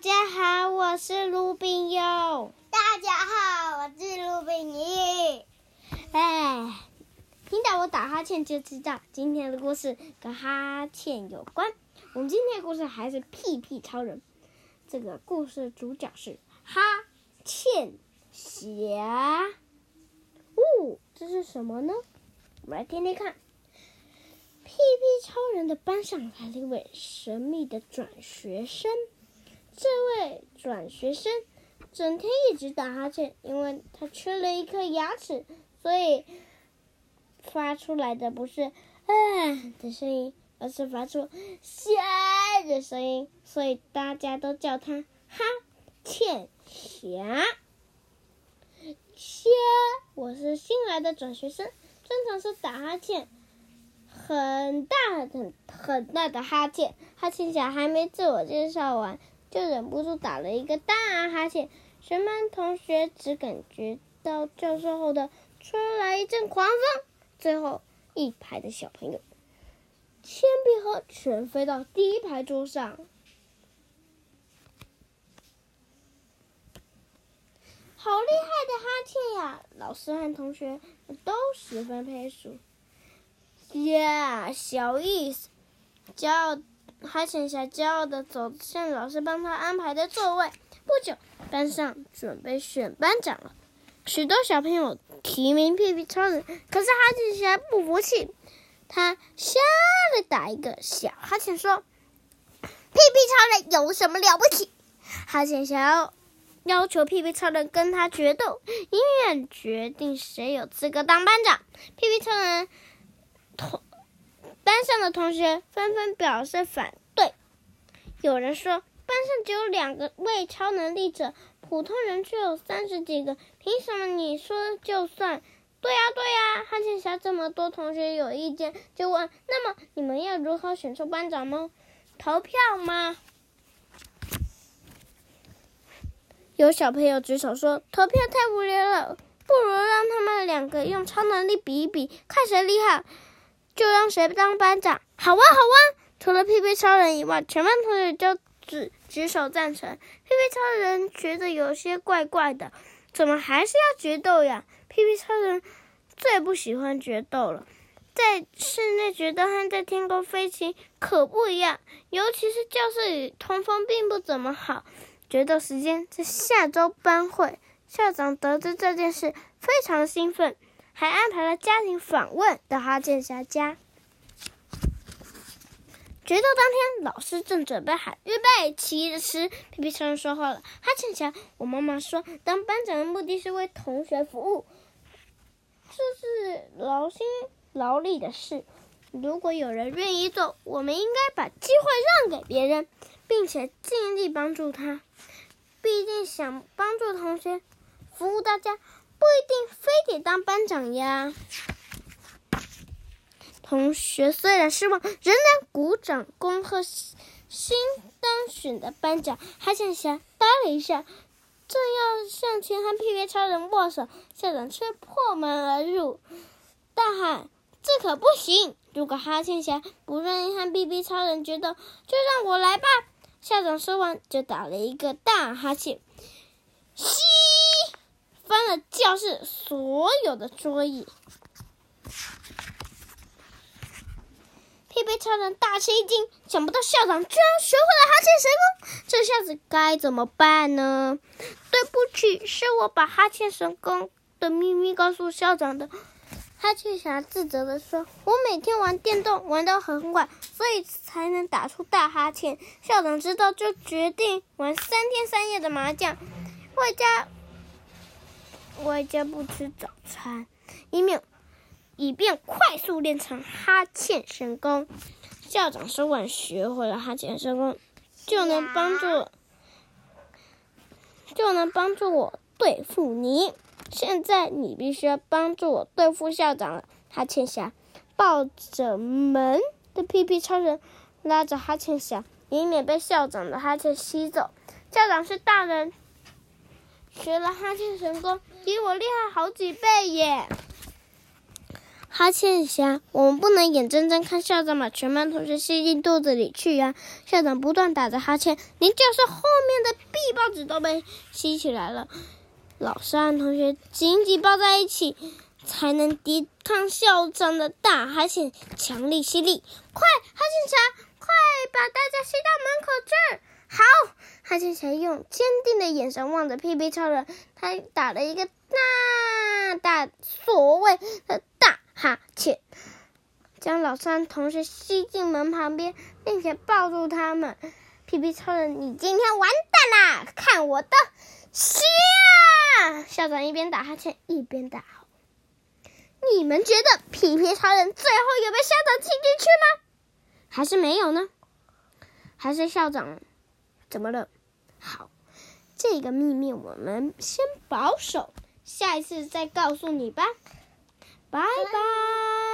家好，我是卢炳佑。大家好，我是卢炳义。哎，听到我打哈欠就知道今天的故事跟哈欠有关。我们今天的故事还是屁屁超人。这个故事主角是哈欠侠。哦，这是什么呢？我们来听听看。屁屁超人的班上来了一位神秘的转学生。这位转学生整天一直打哈欠，因为他缺了一颗牙齿，所以发出来的不是“啊”的声音，而是发出“虾”的声音，所以大家都叫他哈欠侠。虾，我是新来的转学生，正常是打哈欠。很大很很大的哈欠，哈欠侠还没自我介绍完，就忍不住打了一个大哈欠。全班同学只感觉到教室后的吹来一阵狂风，最后一排的小朋友，铅笔盒全飞到第一排桌上。好厉害的哈欠呀！老师和同学都十分佩服。耶，yeah, 小意思，骄傲，哈欠侠骄傲的走向老师帮他安排的座位。不久，班上准备选班长了，许多小朋友提名屁屁超人，可是哈欠侠不服气，他吓的打一个小哈欠说：“屁屁超人有什么了不起？”哈欠侠要要求屁屁超人跟他决斗，永远决定谁有资格当班长。屁屁超人。同班上的同学纷纷表示反对。有人说，班上只有两个位超能力者，普通人却有三十几个，凭什么你说就算？对呀，对呀！哈欠侠这么多同学有意见，就问：那么你们要如何选出班长吗？投票吗？有小朋友举手说：投票太无聊了，不如让他们两个用超能力比一比，看谁厉害。就让谁当班长？好啊，好啊！除了屁屁超人以外，全班同学就举举手赞成。屁屁超人觉得有些怪怪的，怎么还是要决斗呀？屁屁超人最不喜欢决斗了，在室内决斗和在天空飞行可不一样，尤其是教室里通风并不怎么好。决斗时间在下周班会，校长得知这件事非常兴奋。还安排了家庭访问到哈欠侠家。决斗当天，老师正准备喊预备起时，皮皮超人说话了：“哈欠侠，我妈妈说，当班长的目的是为同学服务，这是劳心劳力的事。如果有人愿意做，我们应该把机会让给别人，并且尽力帮助他。毕竟想帮助同学，服务大家。”不一定非得当班长呀。同学虽然失望，仍然鼓掌恭贺新当选的班长。哈欠侠呆了一下，正要向前和屁屁超人握手，校长却破门而入，大喊：“这可不行！如果哈欠侠不愿意和屁屁超人决斗，就让我来吧！”校长说完，就打了一个大哈欠。吸。翻了教室所有的桌椅，屁屁超人大吃一惊，想不到校长居然学会了哈欠神功，这下子该怎么办呢？对不起，是我把哈欠神功的秘密告诉校长的。哈欠侠自责地说：“我每天玩电动玩到很晚，所以才能打出大哈欠。”校长知道，就决定玩三天三夜的麻将，外加。外加不吃早餐，以免以便快速练成哈欠神功。校长说完，学会了哈欠神功，就能帮助，就能帮助我对付你。现在你必须要帮助我对付校长了。哈欠侠抱着门的屁屁超人，拉着哈欠侠，以免被校长的哈欠吸走。校长是大人。学了哈欠神功，比我厉害好几倍耶！哈欠侠，我们不能眼睁睁看校长把全班同学吸进肚子里去呀、校长不断打着哈欠，连教室后面的壁报纸都被吸起来了。老师和同学紧紧抱在一起，才能抵抗校长的大哈欠，强力吸力。快，哈欠侠，快把大家吸到门口去！好，哈欠侠用坚定的眼神望着屁屁超人，他打了一个大大所谓的大哈欠，将老三同时吸进门旁边，并且抱住他们。屁屁超人，你今天完蛋啦！看我的下！校长一边打哈欠一边大吼：“你们觉得屁屁超人最后有被校长吸进去吗？还是没有呢？还是校长？”怎么了？好，这个秘密我们先保守，下一次再告诉你吧。拜拜。